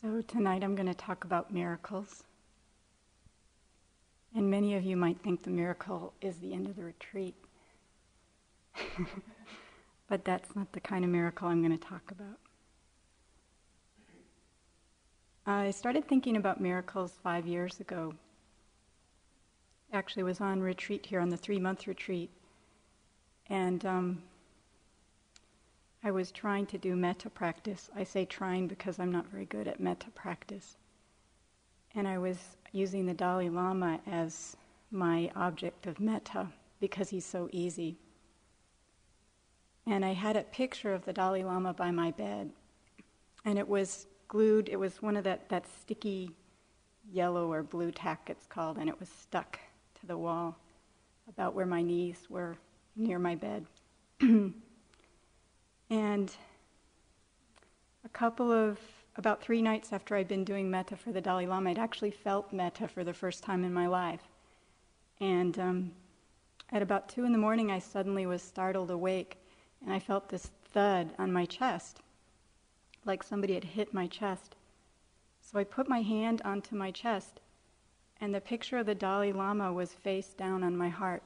So, tonight I'm going to talk about miracles. And many of you might think the miracle is the end of the retreat. but that's not the kind of miracle I'm going to talk about. I started thinking about miracles five years ago. Actually, was on retreat here on the three month retreat, and um, I was trying to do metta practice. I say trying because I'm not very good at metta practice. And I was using the Dalai Lama as my object of metta because he's so easy. And I had a picture of the Dalai Lama by my bed. And it was glued, it was one of that, that sticky yellow or blue tack, it's called, and it was stuck to the wall about where my knees were near my bed. And a couple of, about three nights after I'd been doing metta for the Dalai Lama, I'd actually felt metta for the first time in my life. And um, at about two in the morning, I suddenly was startled awake, and I felt this thud on my chest, like somebody had hit my chest. So I put my hand onto my chest, and the picture of the Dalai Lama was face down on my heart.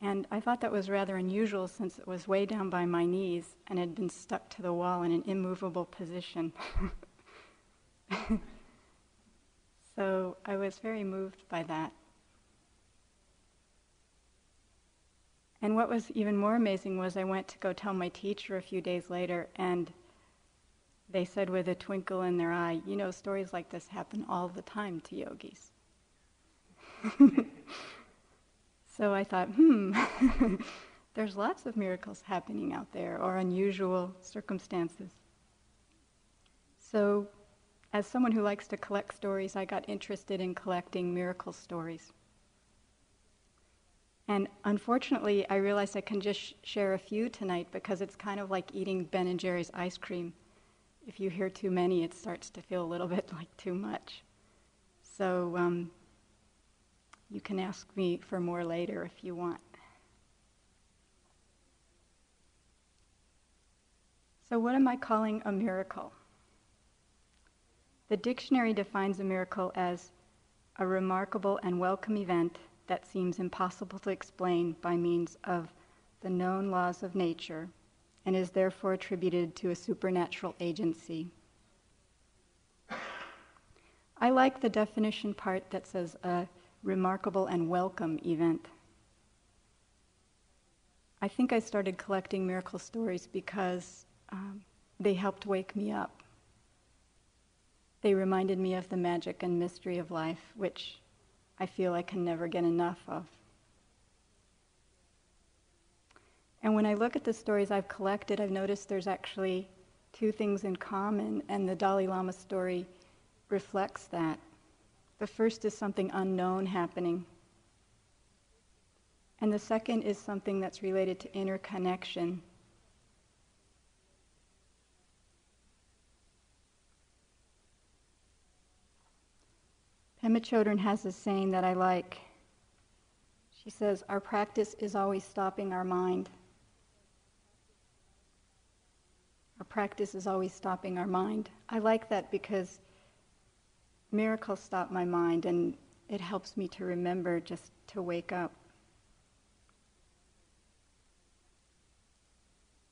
And I thought that was rather unusual since it was way down by my knees and had been stuck to the wall in an immovable position. so I was very moved by that. And what was even more amazing was I went to go tell my teacher a few days later, and they said with a twinkle in their eye, You know, stories like this happen all the time to yogis. So I thought, hmm, there's lots of miracles happening out there or unusual circumstances. So, as someone who likes to collect stories, I got interested in collecting miracle stories. And unfortunately, I realized I can just sh- share a few tonight because it's kind of like eating Ben and Jerry's ice cream. If you hear too many, it starts to feel a little bit like too much. So, um, you can ask me for more later if you want. So, what am I calling a miracle? The dictionary defines a miracle as a remarkable and welcome event that seems impossible to explain by means of the known laws of nature and is therefore attributed to a supernatural agency. I like the definition part that says a remarkable and welcome event. I think I started collecting miracle stories because um, they helped wake me up. They reminded me of the magic and mystery of life, which I feel I can never get enough of. And when I look at the stories I've collected, I've noticed there's actually two things in common, and the Dalai Lama story reflects that. The first is something unknown happening. And the second is something that's related to interconnection. Pema Chodron has a saying that I like. She says, Our practice is always stopping our mind. Our practice is always stopping our mind. I like that because miracles stop my mind and it helps me to remember just to wake up.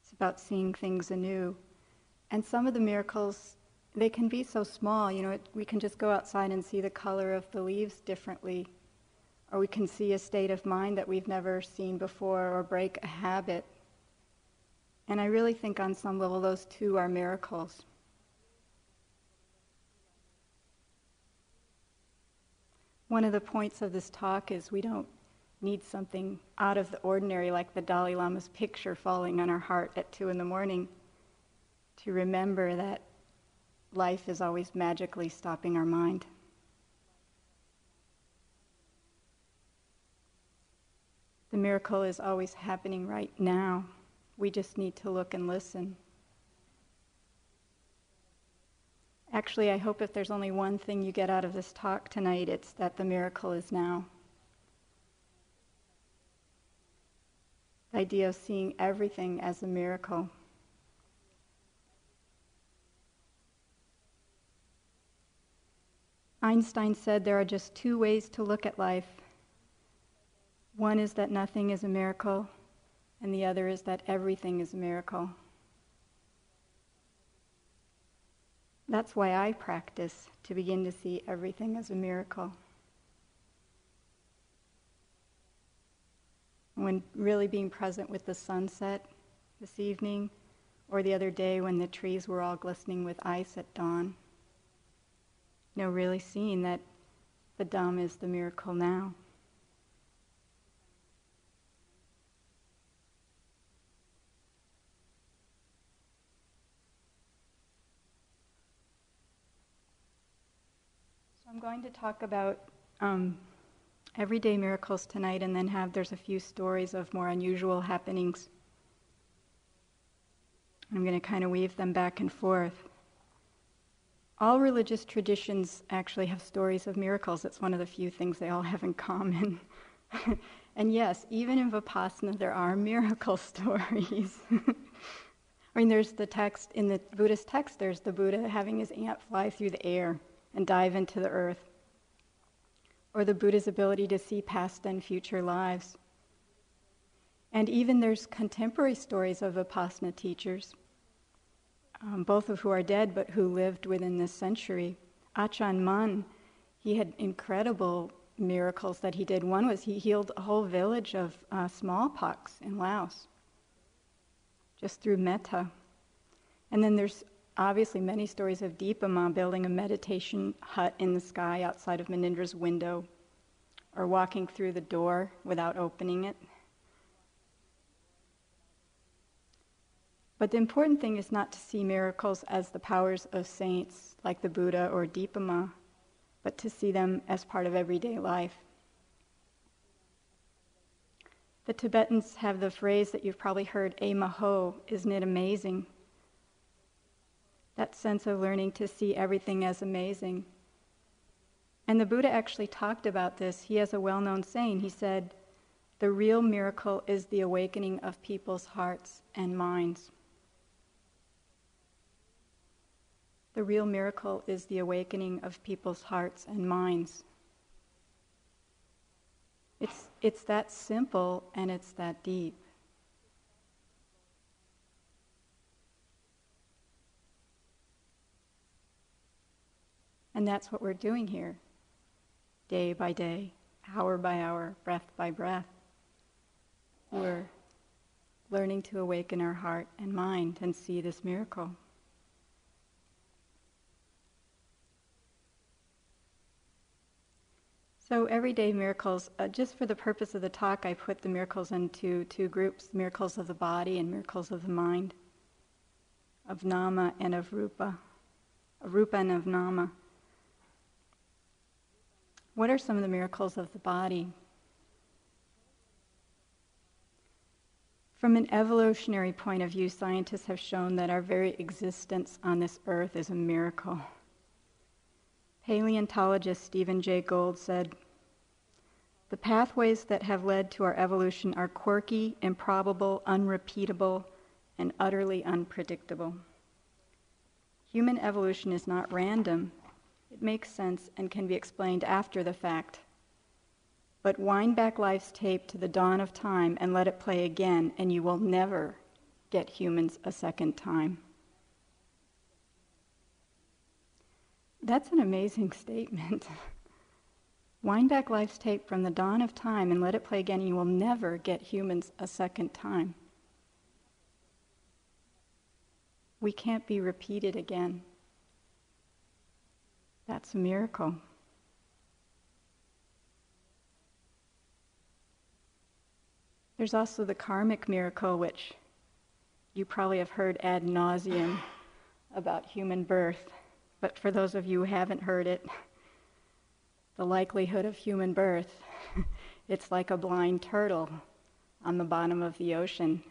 It's about seeing things anew. And some of the miracles, they can be so small. You know, it, we can just go outside and see the color of the leaves differently, or we can see a state of mind that we've never seen before, or break a habit. And I really think on some level those two are miracles. One of the points of this talk is we don't need something out of the ordinary like the Dalai Lama's picture falling on our heart at two in the morning to remember that life is always magically stopping our mind. The miracle is always happening right now. We just need to look and listen. actually, I hope if there's only one thing you get out of this talk tonight, it's that the miracle is now. The idea of seeing everything as a miracle. Einstein said there are just two ways to look at life one is that nothing is a miracle, and the other is that everything is a miracle. That's why I practice to begin to see everything as a miracle. When really being present with the sunset this evening, or the other day when the trees were all glistening with ice at dawn. You know, really seeing that the Dhamma is the miracle now. I'm going to talk about um, everyday miracles tonight and then have there's a few stories of more unusual happenings. I'm going to kind of weave them back and forth. All religious traditions actually have stories of miracles. It's one of the few things they all have in common. and yes, even in Vipassana, there are miracle stories. I mean, there's the text, in the Buddhist text, there's the Buddha having his ant fly through the air and dive into the earth. Or the Buddha's ability to see past and future lives. And even there's contemporary stories of Vipassana teachers um, both of who are dead but who lived within this century. Ajahn Mun, he had incredible miracles that he did. One was he healed a whole village of uh, smallpox in Laos just through metta. And then there's obviously many stories of Dipa Ma building a meditation hut in the sky outside of Munindra's window or walking through the door without opening it. But the important thing is not to see miracles as the powers of saints like the Buddha or Dipa Ma, but to see them as part of everyday life. The Tibetans have the phrase that you've probably heard, e maho, isn't it amazing? That sense of learning to see everything as amazing. And the Buddha actually talked about this. He has a well known saying. He said, The real miracle is the awakening of people's hearts and minds. The real miracle is the awakening of people's hearts and minds. It's, it's that simple and it's that deep. And that's what we're doing here, day by day, hour by hour, breath by breath. We're learning to awaken our heart and mind and see this miracle. So, everyday miracles, uh, just for the purpose of the talk, I put the miracles into two groups miracles of the body and miracles of the mind, of nama and of rupa, of rupa and of nama. What are some of the miracles of the body? From an evolutionary point of view, scientists have shown that our very existence on this earth is a miracle. Paleontologist Stephen Jay Gould said, The pathways that have led to our evolution are quirky, improbable, unrepeatable, and utterly unpredictable. Human evolution is not random, it makes sense and can be explained after the fact. But wind back life's tape to the dawn of time and let it play again, and you will never get humans a second time. That's an amazing statement. Wind back life's tape from the dawn of time and let it play again, and you will never get humans a second time. We can't be repeated again. That's a miracle. There's also the karmic miracle, which you probably have heard ad nauseum about human birth. But for those of you who haven't heard it, the likelihood of human birth, it's like a blind turtle on the bottom of the ocean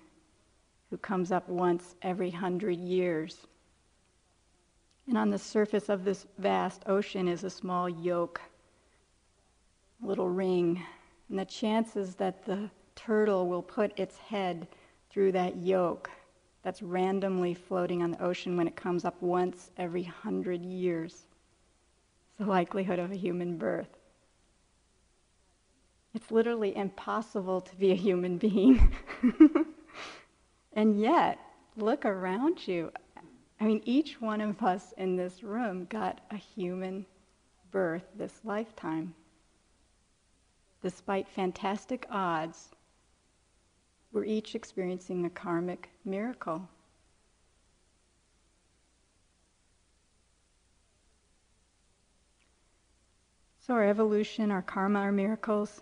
who comes up once every hundred years. And on the surface of this vast ocean is a small yoke, a little ring. And the chances that the turtle will put its head through that yoke that's randomly floating on the ocean when it comes up once every hundred years. It's the likelihood of a human birth. It's literally impossible to be a human being. and yet, look around you. I mean, each one of us in this room got a human birth this lifetime. Despite fantastic odds, we're each experiencing a karmic miracle. So, our evolution, our karma, our miracles,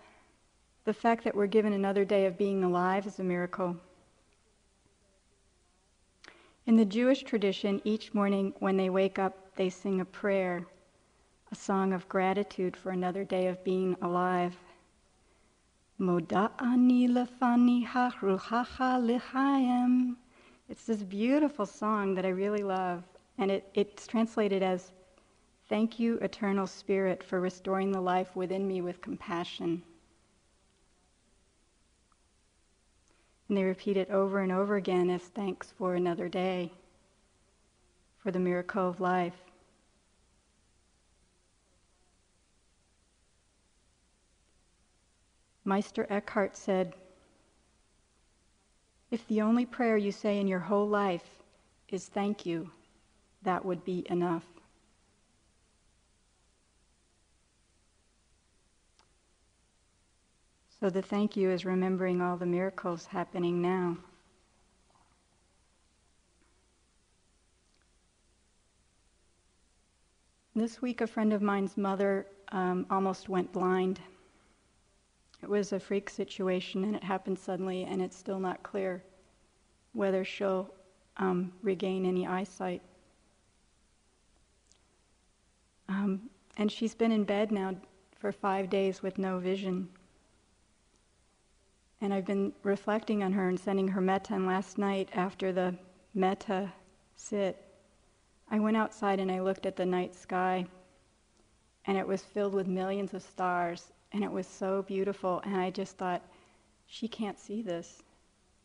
the fact that we're given another day of being alive is a miracle. In the Jewish tradition, each morning when they wake up, they sing a prayer, a song of gratitude for another day of being alive. Moda'ani lefani haruhacha lihayim. It's this beautiful song that I really love, and it, it's translated as Thank you, Eternal Spirit, for restoring the life within me with compassion. And they repeat it over and over again as thanks for another day, for the miracle of life. Meister Eckhart said, If the only prayer you say in your whole life is thank you, that would be enough. So the thank you is remembering all the miracles happening now. This week, a friend of mine's mother um, almost went blind. It was a freak situation and it happened suddenly, and it's still not clear whether she'll um, regain any eyesight. Um, and she's been in bed now for five days with no vision. And I've been reflecting on her and sending her metta. And last night, after the metta sit, I went outside and I looked at the night sky, and it was filled with millions of stars, and it was so beautiful. And I just thought, she can't see this.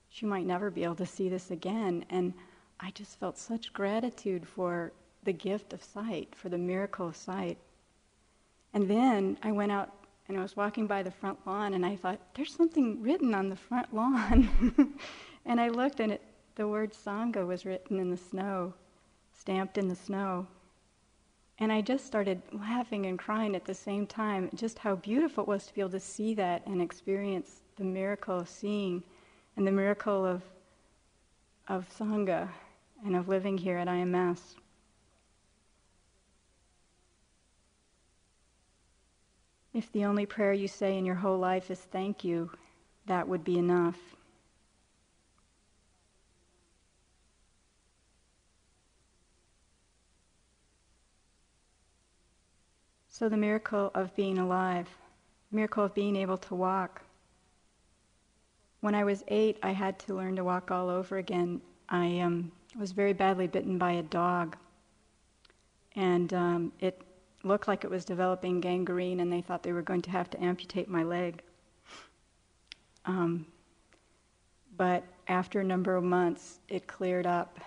She might never be able to see this again. And I just felt such gratitude for the gift of sight, for the miracle of sight. And then I went out and I was walking by the front lawn and I thought, there's something written on the front lawn. and I looked and it, the word Sangha was written in the snow, stamped in the snow. And I just started laughing and crying at the same time, just how beautiful it was to be able to see that and experience the miracle of seeing and the miracle of, of Sangha and of living here at IMS. If the only prayer you say in your whole life is thank you, that would be enough. So, the miracle of being alive, miracle of being able to walk. When I was eight, I had to learn to walk all over again. I um, was very badly bitten by a dog, and um, it looked like it was developing gangrene, and they thought they were going to have to amputate my leg. Um, but after a number of months, it cleared up,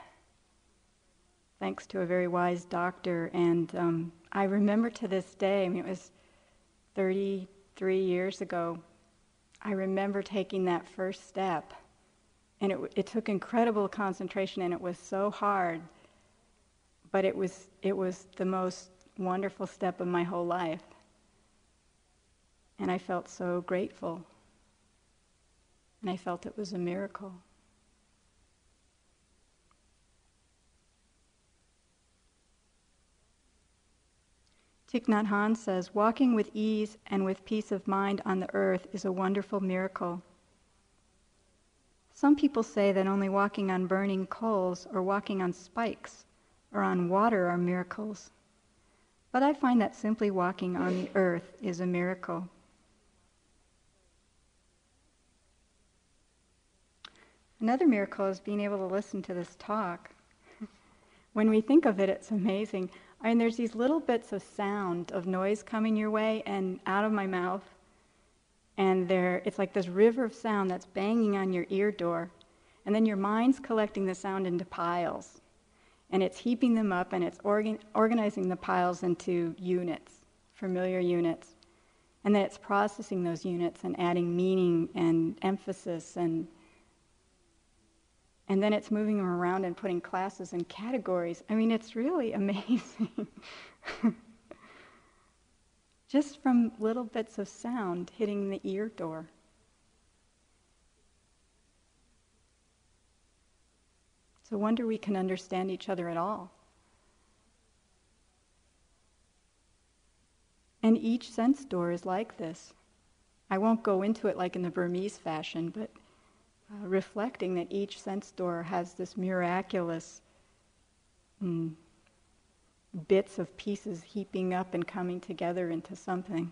thanks to a very wise doctor. And um, I remember to this day, I mean, it was 33 years ago, I remember taking that first step. And it, it took incredible concentration, and it was so hard. But it was, it was the most wonderful step of my whole life. And I felt so grateful. And I felt it was a miracle. Thich Nhat Hanh says, walking with ease and with peace of mind on the earth is a wonderful miracle. Some people say that only walking on burning coals or walking on spikes or on water are miracles. But I find that simply walking on the earth is a miracle. Another miracle is being able to listen to this talk. when we think of it, it's amazing. I mean, there's these little bits of sound, of noise coming your way and out of my mouth. And there, it's like this river of sound that's banging on your ear door. And then your mind's collecting the sound into piles and it's heaping them up and it's organ- organizing the piles into units. familiar units, and then it's processing those units and adding meaning and emphasis and and then it's moving them around and putting classes and categories. I mean, it's really amazing. Just from little bits of sound hitting the ear door. It's a wonder we can understand each other at all. And each sense door is like this. I won't go into it like in the Burmese fashion, but uh, reflecting that each sense door has this miraculous mm, bits of pieces heaping up and coming together into something.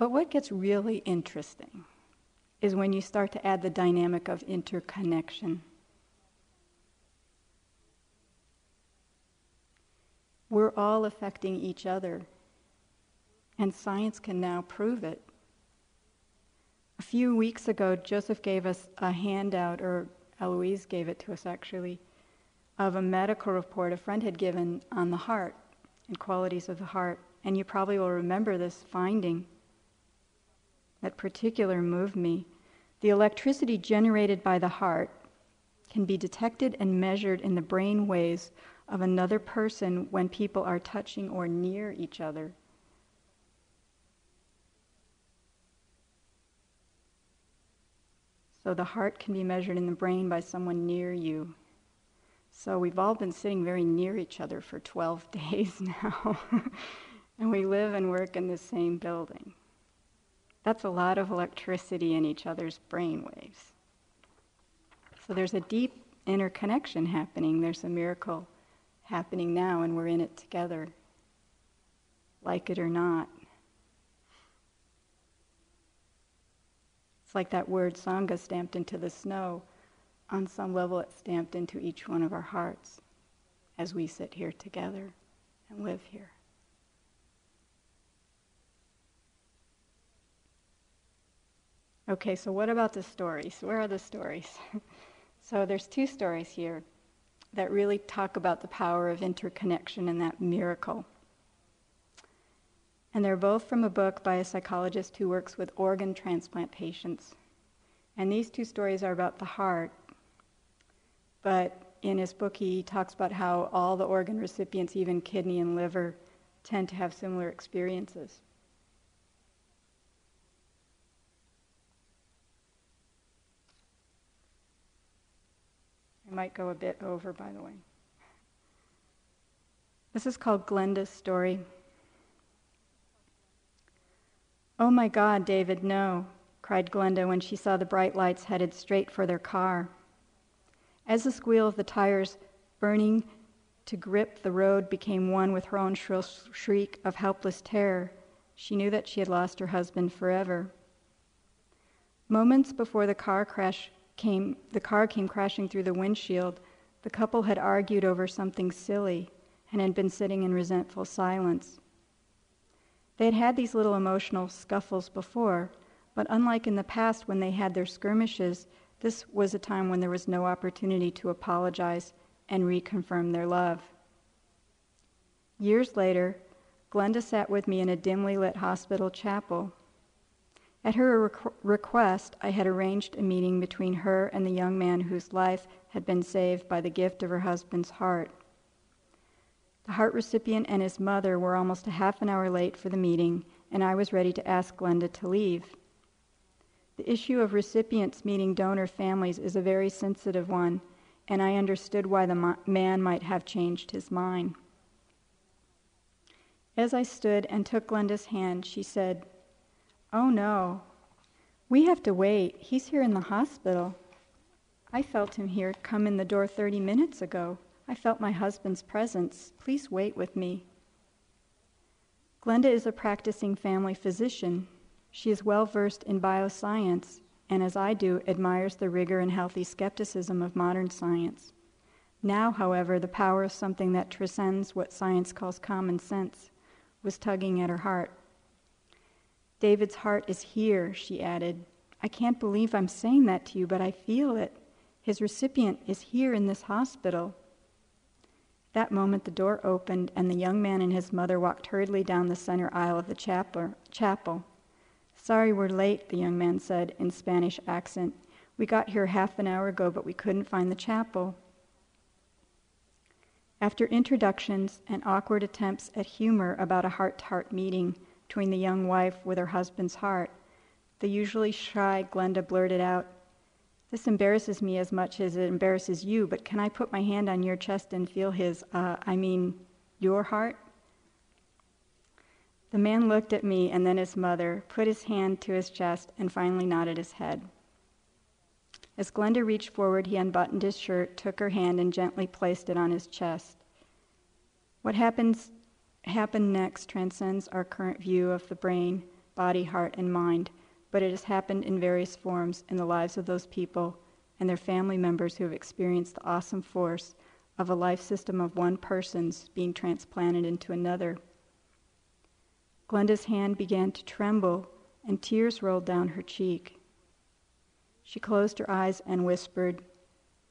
But what gets really interesting is when you start to add the dynamic of interconnection. We're all affecting each other, and science can now prove it. A few weeks ago, Joseph gave us a handout, or Eloise gave it to us actually, of a medical report a friend had given on the heart and qualities of the heart. And you probably will remember this finding that particular moved me. The electricity generated by the heart can be detected and measured in the brain waves of another person when people are touching or near each other. So the heart can be measured in the brain by someone near you. So we've all been sitting very near each other for 12 days now. and we live and work in the same building. That's a lot of electricity in each other's brain waves. So there's a deep interconnection happening. There's a miracle happening now, and we're in it together, like it or not. It's like that word Sangha stamped into the snow. On some level, it's stamped into each one of our hearts as we sit here together and live here. Okay, so what about the stories? Where are the stories? so there's two stories here that really talk about the power of interconnection and that miracle. And they're both from a book by a psychologist who works with organ transplant patients. And these two stories are about the heart. But in his book, he talks about how all the organ recipients, even kidney and liver, tend to have similar experiences. I might go a bit over, by the way. This is called Glenda's story. Oh my God, David, no, cried Glenda when she saw the bright lights headed straight for their car. As the squeal of the tires burning to grip the road became one with her own shrill shriek of helpless terror, she knew that she had lost her husband forever. Moments before the car crash came, the car came crashing through the windshield, the couple had argued over something silly and had been sitting in resentful silence. They had had these little emotional scuffles before, but unlike in the past when they had their skirmishes, this was a time when there was no opportunity to apologize and reconfirm their love. Years later, Glenda sat with me in a dimly lit hospital chapel at her requ- request, I had arranged a meeting between her and the young man whose life had been saved by the gift of her husband's heart. The heart recipient and his mother were almost a half an hour late for the meeting, and I was ready to ask Glenda to leave. The issue of recipients meeting donor families is a very sensitive one, and I understood why the man might have changed his mind. As I stood and took Glenda's hand, she said, Oh no, we have to wait. He's here in the hospital. I felt him here come in the door 30 minutes ago. I felt my husband's presence. Please wait with me. Glenda is a practicing family physician. She is well versed in bioscience and, as I do, admires the rigor and healthy skepticism of modern science. Now, however, the power of something that transcends what science calls common sense was tugging at her heart. David's heart is here, she added. I can't believe I'm saying that to you, but I feel it. His recipient is here in this hospital. That moment, the door opened, and the young man and his mother walked hurriedly down the center aisle of the chapel. Sorry we're late, the young man said in Spanish accent. We got here half an hour ago, but we couldn't find the chapel. After introductions and awkward attempts at humor about a heart to heart meeting between the young wife with her husband's heart, the usually shy Glenda blurted out, This embarrasses me as much as it embarrasses you, but can I put my hand on your chest and feel his, uh, I mean, your heart? The man looked at me and then his mother, put his hand to his chest, and finally nodded his head. As Glenda reached forward, he unbuttoned his shirt, took her hand, and gently placed it on his chest. What happens, happened next transcends our current view of the brain, body, heart, and mind, but it has happened in various forms in the lives of those people and their family members who have experienced the awesome force of a life system of one person's being transplanted into another. Glenda's hand began to tremble, and tears rolled down her cheek. She closed her eyes and whispered,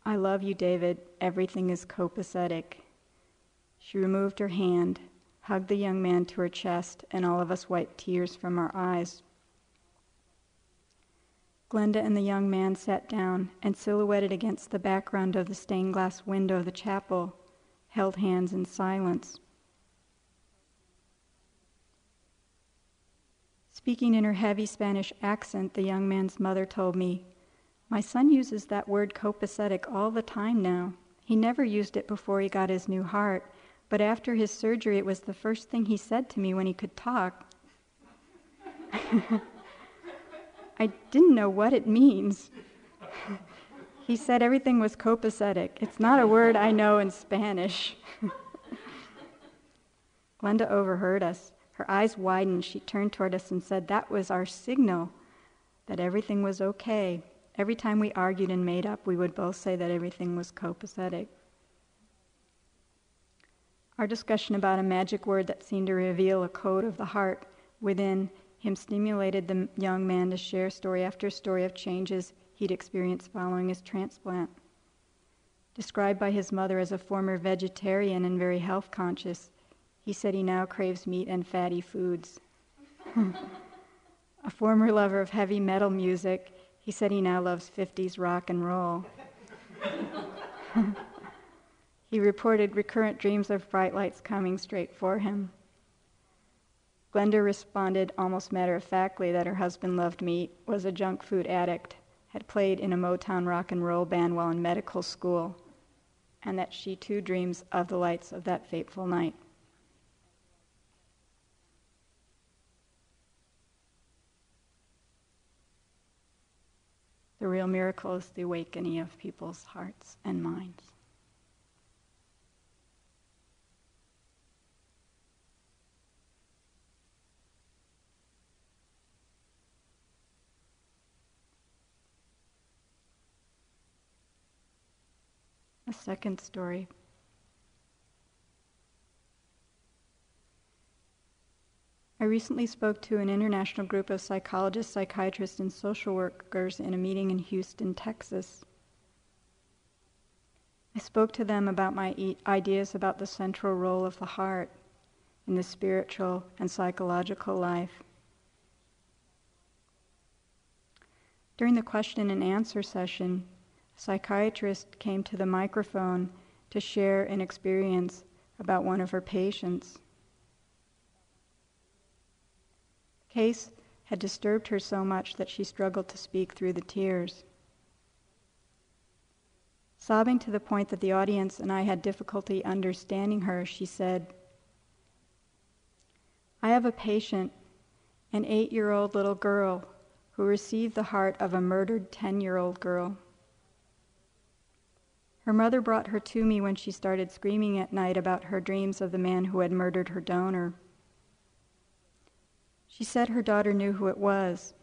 I love you, David. Everything is copacetic. She removed her hand, hugged the young man to her chest, and all of us wiped tears from our eyes. Glenda and the young man sat down and, silhouetted against the background of the stained glass window of the chapel, held hands in silence. Speaking in her heavy Spanish accent, the young man's mother told me, My son uses that word copacetic all the time now. He never used it before he got his new heart, but after his surgery, it was the first thing he said to me when he could talk. I didn't know what it means. he said everything was copacetic. It's not a word I know in Spanish. Glenda overheard us. Her eyes widened. She turned toward us and said, That was our signal that everything was okay. Every time we argued and made up, we would both say that everything was copacetic. Our discussion about a magic word that seemed to reveal a code of the heart within him stimulated the young man to share story after story of changes he'd experienced following his transplant. Described by his mother as a former vegetarian and very health conscious, he said he now craves meat and fatty foods. a former lover of heavy metal music, he said he now loves 50s rock and roll. he reported recurrent dreams of bright lights coming straight for him. Glenda responded almost matter of factly that her husband loved meat, was a junk food addict, had played in a Motown rock and roll band while in medical school, and that she too dreams of the lights of that fateful night. The real miracle is the awakening of people's hearts and minds. A second story. I recently spoke to an international group of psychologists, psychiatrists, and social workers in a meeting in Houston, Texas. I spoke to them about my ideas about the central role of the heart in the spiritual and psychological life. During the question and answer session, psychiatrist came to the microphone to share an experience about one of her patients. The case had disturbed her so much that she struggled to speak through the tears. Sobbing to the point that the audience and I had difficulty understanding her, she said, I have a patient, an eight year old little girl, who received the heart of a murdered 10 year old girl. Her mother brought her to me when she started screaming at night about her dreams of the man who had murdered her donor. She said her daughter knew who it was.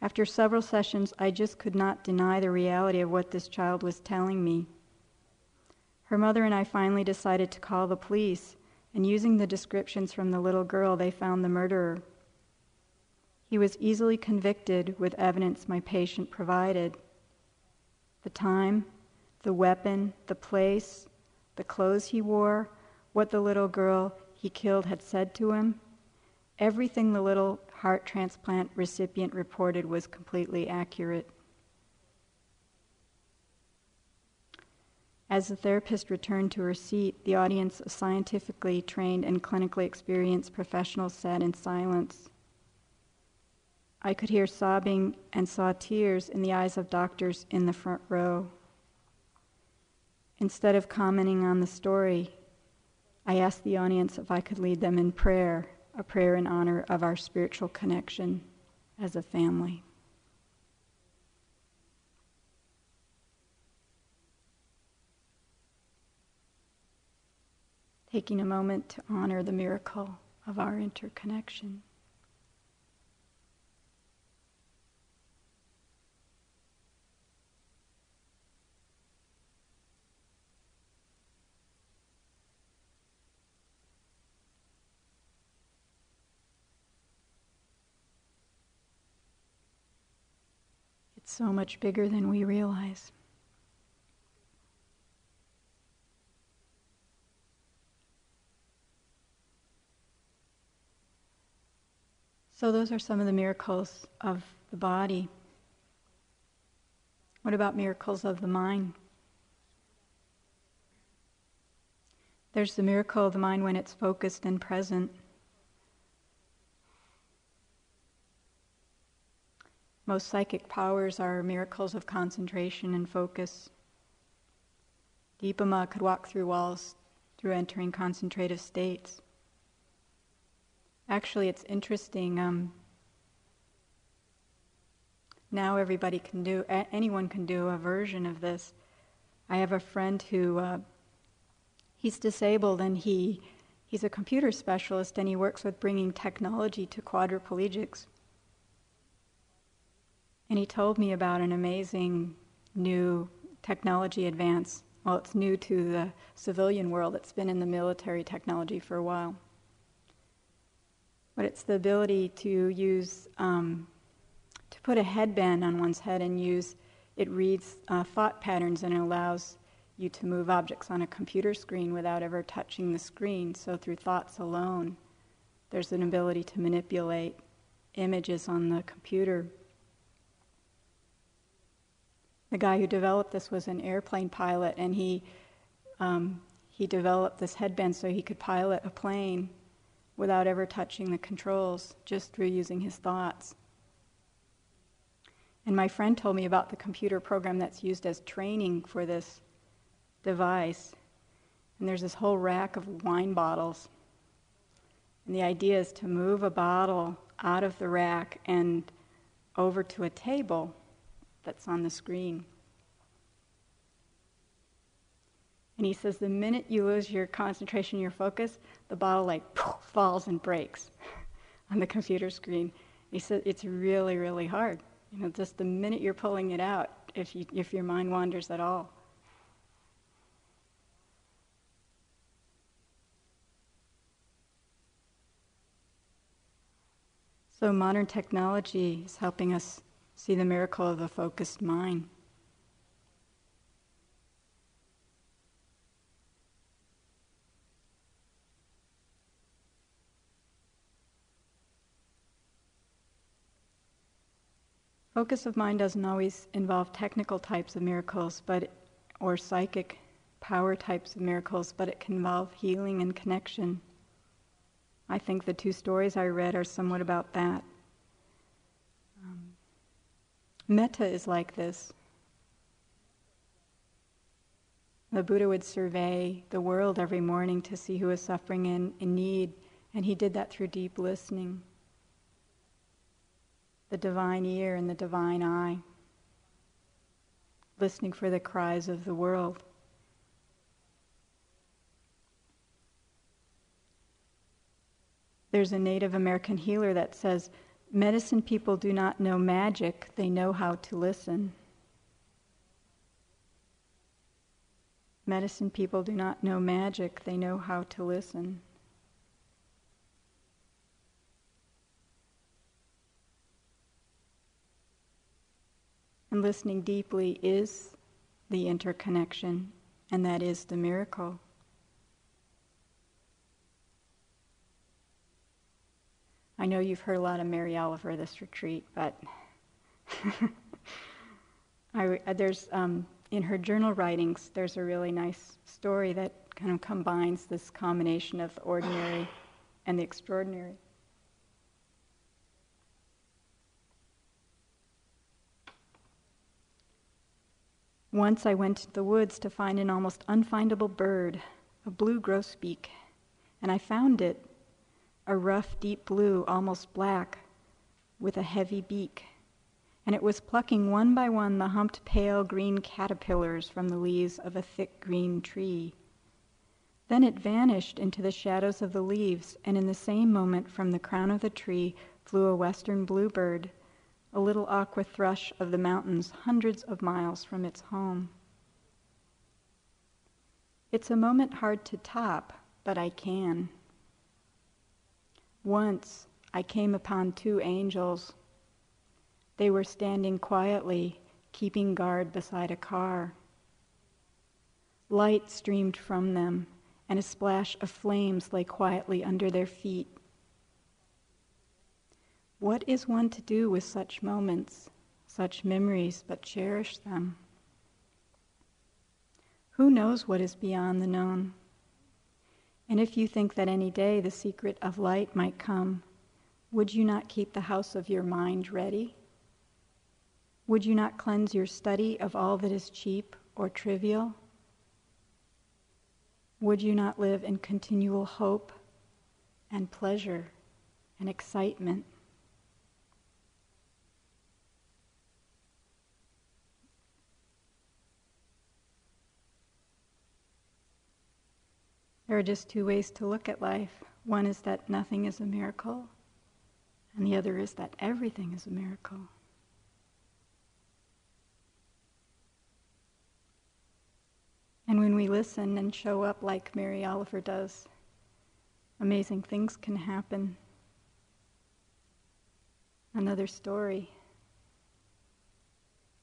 After several sessions, I just could not deny the reality of what this child was telling me. Her mother and I finally decided to call the police, and using the descriptions from the little girl, they found the murderer. He was easily convicted with evidence my patient provided. the time, the weapon, the place, the clothes he wore, what the little girl he killed had said to him. Everything the little heart transplant recipient reported was completely accurate. As the therapist returned to her seat, the audience of scientifically trained and clinically experienced professionals sat in silence. I could hear sobbing and saw tears in the eyes of doctors in the front row. Instead of commenting on the story, I asked the audience if I could lead them in prayer, a prayer in honor of our spiritual connection as a family. Taking a moment to honor the miracle of our interconnection. So much bigger than we realize. So, those are some of the miracles of the body. What about miracles of the mind? There's the miracle of the mind when it's focused and present. Most psychic powers are miracles of concentration and focus. Dipa Ma could walk through walls through entering concentrative states. Actually, it's interesting. Um, now everybody can do, anyone can do a version of this. I have a friend who, uh, he's disabled and he, he's a computer specialist and he works with bringing technology to quadriplegics. And he told me about an amazing new technology advance. Well, it's new to the civilian world, it's been in the military technology for a while. But it's the ability to use, um, to put a headband on one's head and use, it reads uh, thought patterns and it allows you to move objects on a computer screen without ever touching the screen. So, through thoughts alone, there's an ability to manipulate images on the computer the guy who developed this was an airplane pilot, and he um, he developed this headband so he could pilot a plane without ever touching the controls, just through using his thoughts. And my friend told me about the computer program that's used as training for this device. And there's this whole rack of wine bottles. And the idea is to move a bottle out of the rack and over to a table that's on the screen. And he says the minute you lose your concentration, your focus, the bottle like falls and breaks on the computer screen. He said it's really, really hard. You know, just the minute you're pulling it out, if you, if your mind wanders at all. So modern technology is helping us See the miracle of the focused mind. Focus of mind doesn't always involve technical types of miracles, but or psychic power types of miracles, but it can involve healing and connection. I think the two stories I read are somewhat about that. Metta is like this. The Buddha would survey the world every morning to see who was suffering and in need, and he did that through deep listening. The divine ear and the divine eye, listening for the cries of the world. There's a Native American healer that says, Medicine people do not know magic, they know how to listen. Medicine people do not know magic, they know how to listen. And listening deeply is the interconnection, and that is the miracle. I know you've heard a lot of Mary Oliver this retreat, but I, there's um, in her journal writings, there's a really nice story that kind of combines this combination of the ordinary and the extraordinary. Once I went to the woods to find an almost unfindable bird, a blue grosbeak, and I found it a rough, deep blue, almost black, with a heavy beak. And it was plucking one by one the humped pale green caterpillars from the leaves of a thick green tree. Then it vanished into the shadows of the leaves, and in the same moment from the crown of the tree flew a western bluebird, a little aqua thrush of the mountains, hundreds of miles from its home. It's a moment hard to top, but I can. Once I came upon two angels. They were standing quietly, keeping guard beside a car. Light streamed from them, and a splash of flames lay quietly under their feet. What is one to do with such moments, such memories, but cherish them? Who knows what is beyond the known? And if you think that any day the secret of light might come, would you not keep the house of your mind ready? Would you not cleanse your study of all that is cheap or trivial? Would you not live in continual hope and pleasure and excitement? There are just two ways to look at life. One is that nothing is a miracle, and the other is that everything is a miracle. And when we listen and show up like Mary Oliver does, amazing things can happen. Another story.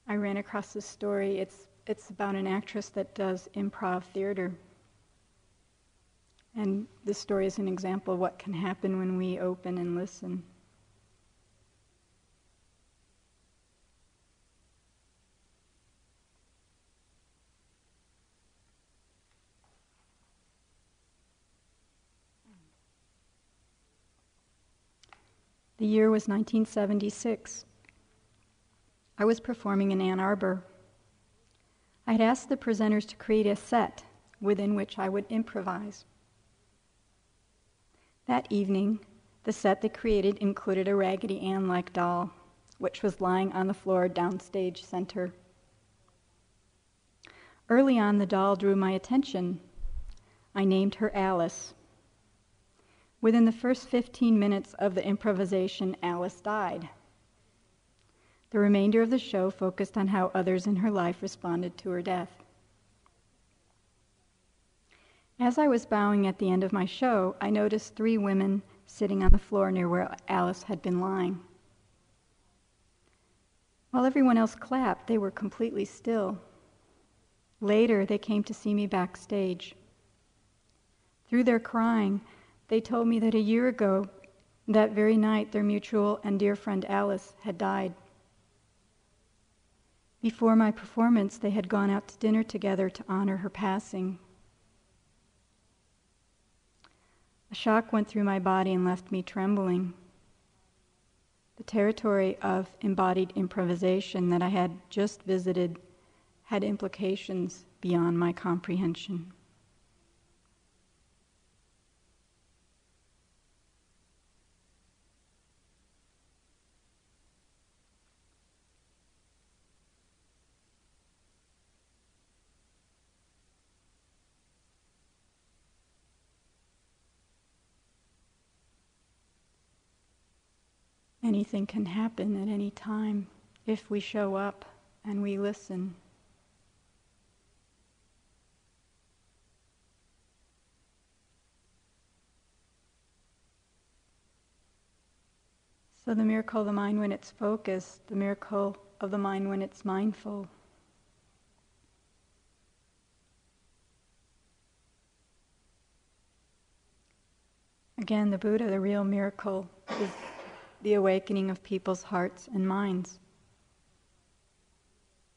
I ran across this story. It's, it's about an actress that does improv theater. And this story is an example of what can happen when we open and listen. The year was 1976. I was performing in Ann Arbor. I had asked the presenters to create a set within which I would improvise. That evening, the set they created included a Raggedy Ann like doll, which was lying on the floor downstage center. Early on, the doll drew my attention. I named her Alice. Within the first 15 minutes of the improvisation, Alice died. The remainder of the show focused on how others in her life responded to her death. As I was bowing at the end of my show, I noticed three women sitting on the floor near where Alice had been lying. While everyone else clapped, they were completely still. Later, they came to see me backstage. Through their crying, they told me that a year ago, that very night, their mutual and dear friend Alice had died. Before my performance, they had gone out to dinner together to honor her passing. A shock went through my body and left me trembling. The territory of embodied improvisation that I had just visited had implications beyond my comprehension. Anything can happen at any time if we show up and we listen. So, the miracle of the mind when it's focused, the miracle of the mind when it's mindful. Again, the Buddha, the real miracle is the awakening of people's hearts and minds.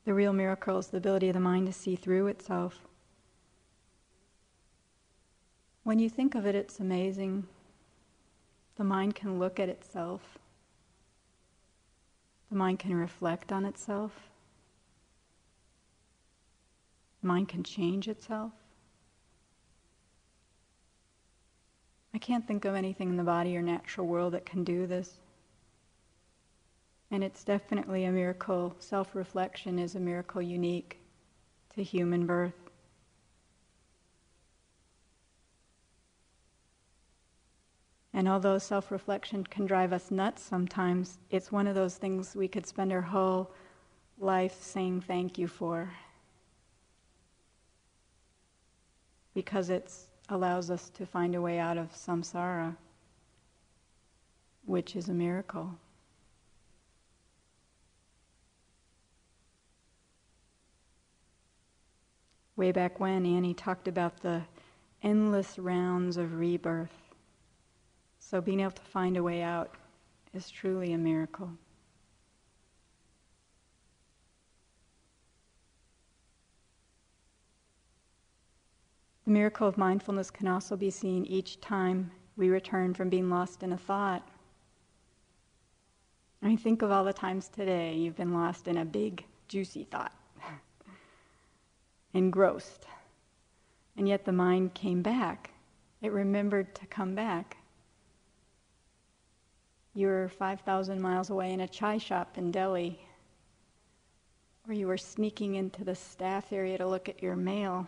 The real miracle is the ability of the mind to see through itself. When you think of it, it's amazing. The mind can look at itself, the mind can reflect on itself, the mind can change itself. I can't think of anything in the body or natural world that can do this. And it's definitely a miracle. Self reflection is a miracle unique to human birth. And although self reflection can drive us nuts sometimes, it's one of those things we could spend our whole life saying thank you for. Because it allows us to find a way out of samsara, which is a miracle. Way back when Annie talked about the endless rounds of rebirth. So being able to find a way out is truly a miracle. The miracle of mindfulness can also be seen each time we return from being lost in a thought. I think of all the times today you've been lost in a big, juicy thought engrossed. And yet the mind came back. It remembered to come back. You were 5,000 miles away in a chai shop in Delhi, or you were sneaking into the staff area to look at your mail,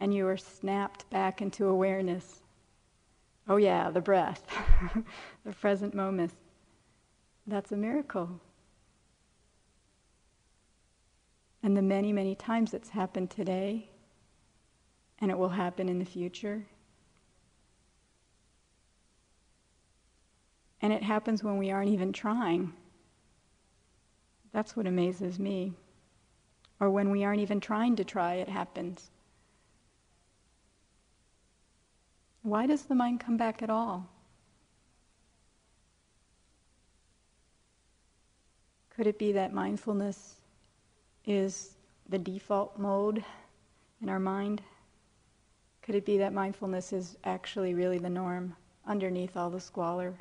and you were snapped back into awareness. Oh, yeah, the breath, the present moment. That's a miracle. And the many, many times it's happened today, and it will happen in the future. And it happens when we aren't even trying. That's what amazes me. Or when we aren't even trying to try, it happens. Why does the mind come back at all? Could it be that mindfulness is the default mode in our mind? Could it be that mindfulness is actually really the norm underneath all the squalor?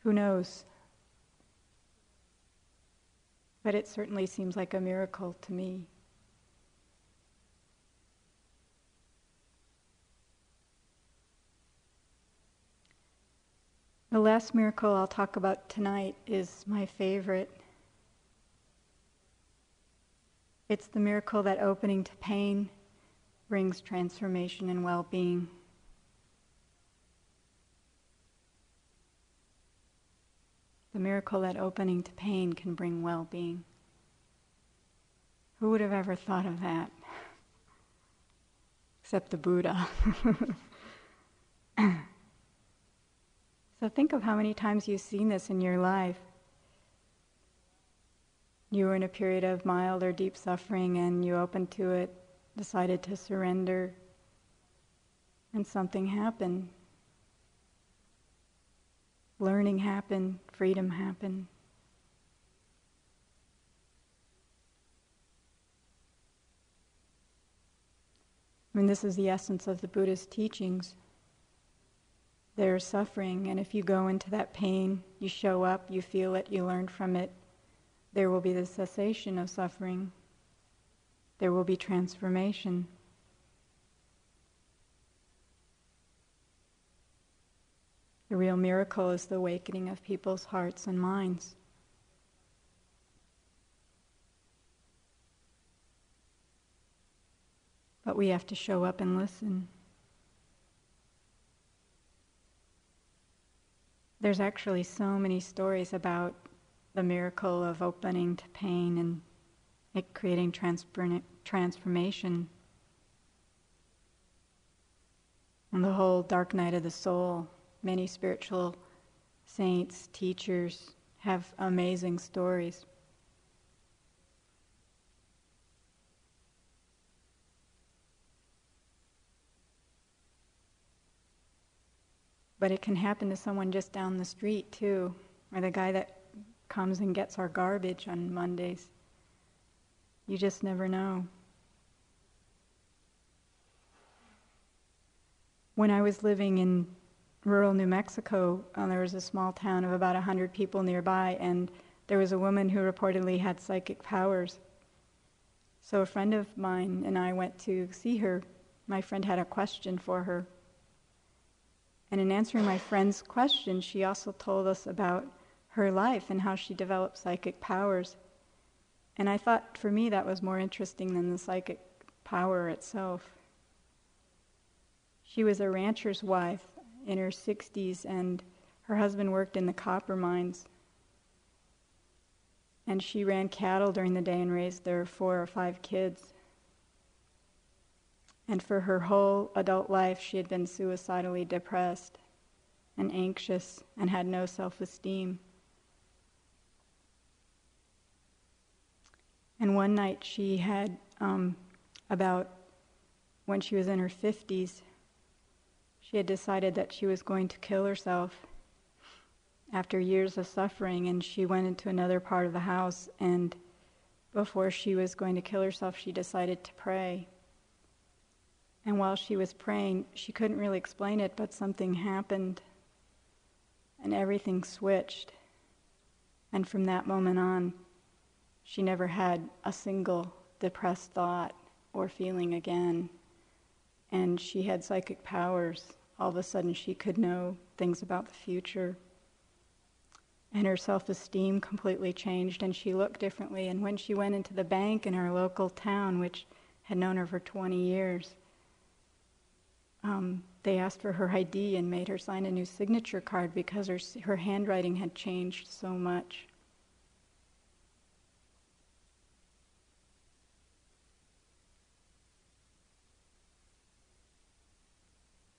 Who knows? But it certainly seems like a miracle to me. The last miracle I'll talk about tonight is my favorite. It's the miracle that opening to pain brings transformation and well being. The miracle that opening to pain can bring well being. Who would have ever thought of that? Except the Buddha. So think of how many times you've seen this in your life. You were in a period of mild or deep suffering and you opened to it, decided to surrender, and something happened. Learning happened, freedom happened. I mean, this is the essence of the Buddhist teachings there's suffering, and if you go into that pain, you show up, you feel it, you learn from it, there will be the cessation of suffering. There will be transformation. The real miracle is the awakening of people's hearts and minds. But we have to show up and listen. There's actually so many stories about the miracle of opening to pain and it creating transformation. And the whole dark night of the soul, many spiritual saints, teachers have amazing stories. But it can happen to someone just down the street, too, or the guy that comes and gets our garbage on Mondays. You just never know. When I was living in rural New Mexico, uh, there was a small town of about 100 people nearby, and there was a woman who reportedly had psychic powers. So a friend of mine and I went to see her. My friend had a question for her. And in answering my friend's question, she also told us about her life and how she developed psychic powers. And I thought for me that was more interesting than the psychic power itself. She was a rancher's wife in her 60s, and her husband worked in the copper mines. And she ran cattle during the day and raised their four or five kids. And for her whole adult life, she had been suicidally depressed and anxious and had no self esteem. And one night she had, um, about when she was in her 50s, she had decided that she was going to kill herself after years of suffering, and she went into another part of the house. And before she was going to kill herself, she decided to pray. And while she was praying, she couldn't really explain it, but something happened, and everything switched. And from that moment on, she never had a single depressed thought or feeling again. And she had psychic powers all of a sudden she could know things about the future. And her self esteem completely changed, and she looked differently. And when she went into the bank in her local town, which had known her for 20 years, um, they asked for her ID and made her sign a new signature card because her, her handwriting had changed so much.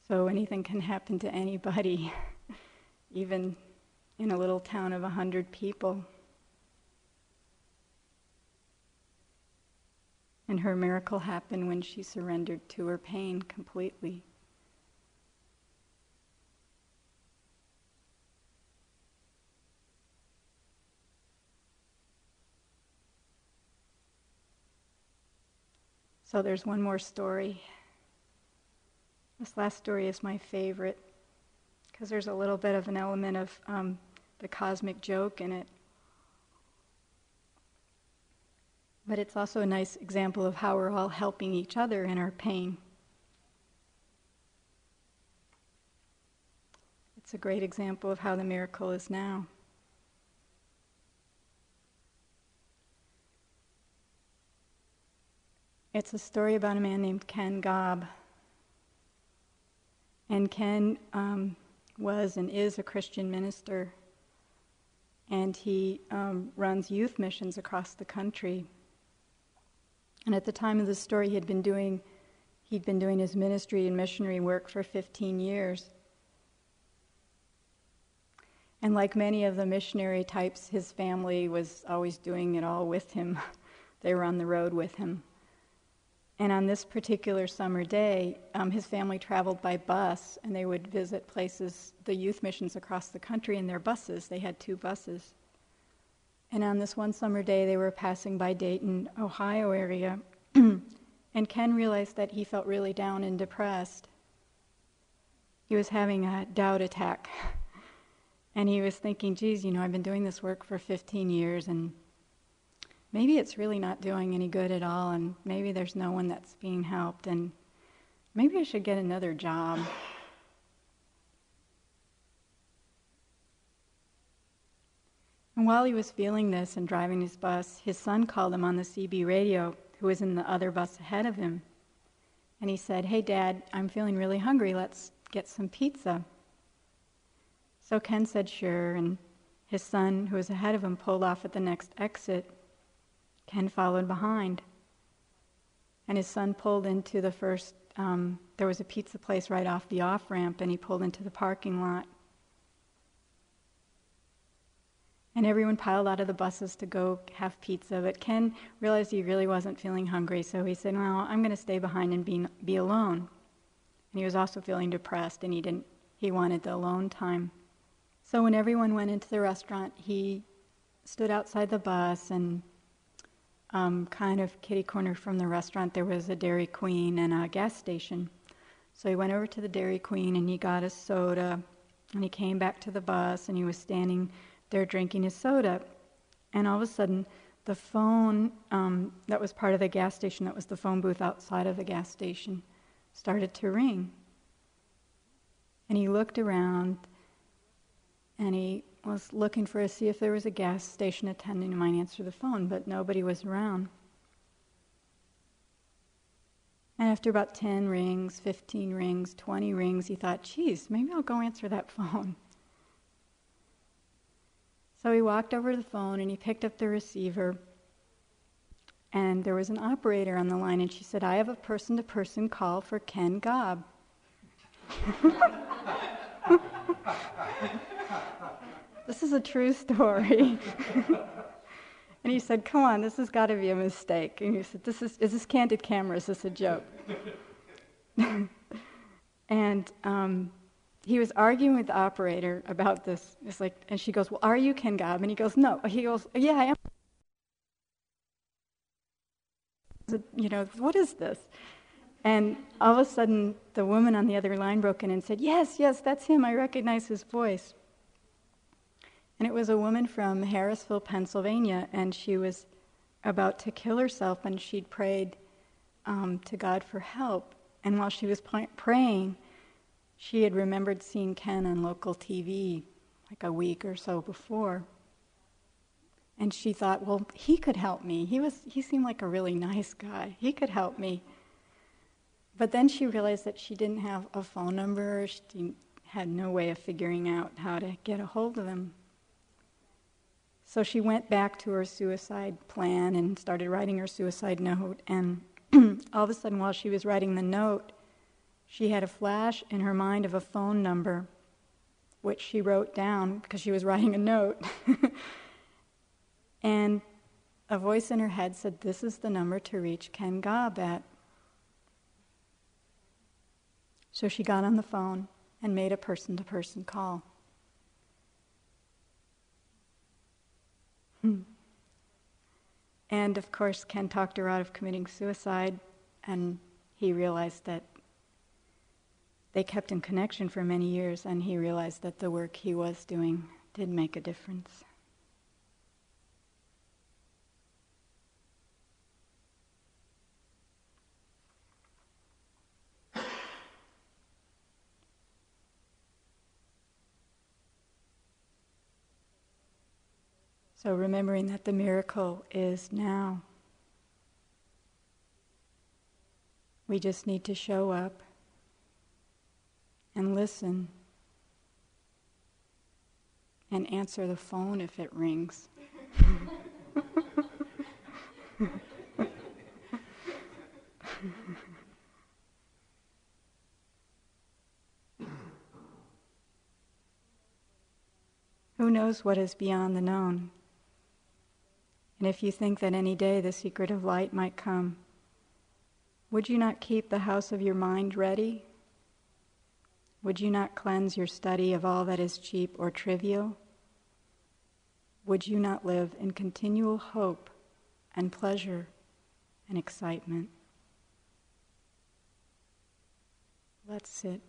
So anything can happen to anybody, even in a little town of a 100 people. And her miracle happened when she surrendered to her pain completely. So there's one more story. This last story is my favorite because there's a little bit of an element of um, the cosmic joke in it. But it's also a nice example of how we're all helping each other in our pain. It's a great example of how the miracle is now. It's a story about a man named Ken Gaub. And Ken um, was and is a Christian minister, and he um, runs youth missions across the country. And at the time of the story, he had been doing he'd been doing his ministry and missionary work for 15 years. And like many of the missionary types, his family was always doing it all with him. they were on the road with him. And on this particular summer day, um, his family traveled by bus and they would visit places, the youth missions across the country in their buses. They had two buses. And on this one summer day, they were passing by Dayton, Ohio area. and Ken realized that he felt really down and depressed. He was having a doubt attack. and he was thinking, geez, you know, I've been doing this work for 15 years and maybe it's really not doing any good at all, and maybe there's no one that's being helped, and maybe I should get another job. And while he was feeling this and driving his bus, his son called him on the CB radio, who was in the other bus ahead of him. And he said, Hey, Dad, I'm feeling really hungry. Let's get some pizza. So Ken said, Sure. And his son, who was ahead of him, pulled off at the next exit. Ken followed behind. And his son pulled into the first, um, there was a pizza place right off the off ramp, and he pulled into the parking lot. And everyone piled out of the buses to go have pizza. But Ken realized he really wasn't feeling hungry, so he said, Well, I'm going to stay behind and be, be alone. And he was also feeling depressed, and he didn't He wanted the alone time. So when everyone went into the restaurant, he stood outside the bus and um, kind of kitty corner from the restaurant, there was a Dairy Queen and a gas station. So he went over to the Dairy Queen and he got a soda and he came back to the bus and he was standing there drinking his soda. And all of a sudden, the phone um, that was part of the gas station, that was the phone booth outside of the gas station, started to ring. And he looked around and he was looking for to see if there was a gas station attendant who might answer the phone, but nobody was around. And after about 10 rings, 15 rings, 20 rings, he thought, geez, maybe I'll go answer that phone. So he walked over to the phone and he picked up the receiver. And there was an operator on the line, and she said, I have a person to person call for Ken Gaub. this is a true story. and he said, Come on, this has got to be a mistake. And he said, This is, is this candid camera? Is this a joke? and um, he was arguing with the operator about this. It's like, and she goes, "Well, are you Ken Gaub?" And he goes, "No." He goes, "Yeah, I am." You know, what is this? And all of a sudden, the woman on the other line broke in and said, "Yes, yes, that's him. I recognize his voice." And it was a woman from Harrisville, Pennsylvania, and she was about to kill herself, and she'd prayed um, to God for help. And while she was praying, she had remembered seeing Ken on local TV like a week or so before. And she thought, well, he could help me. He, was, he seemed like a really nice guy. He could help me. But then she realized that she didn't have a phone number. She had no way of figuring out how to get a hold of him. So she went back to her suicide plan and started writing her suicide note. And all of a sudden, while she was writing the note, she had a flash in her mind of a phone number, which she wrote down because she was writing a note. and a voice in her head said, This is the number to reach Ken Gaub at. So she got on the phone and made a person to person call. Hmm. And of course, Ken talked her out of committing suicide, and he realized that they kept in connection for many years, and he realized that the work he was doing did make a difference. So, remembering that the miracle is now. We just need to show up and listen and answer the phone if it rings. Who knows what is beyond the known? And if you think that any day the secret of light might come, would you not keep the house of your mind ready? Would you not cleanse your study of all that is cheap or trivial? Would you not live in continual hope and pleasure and excitement? Let's sit.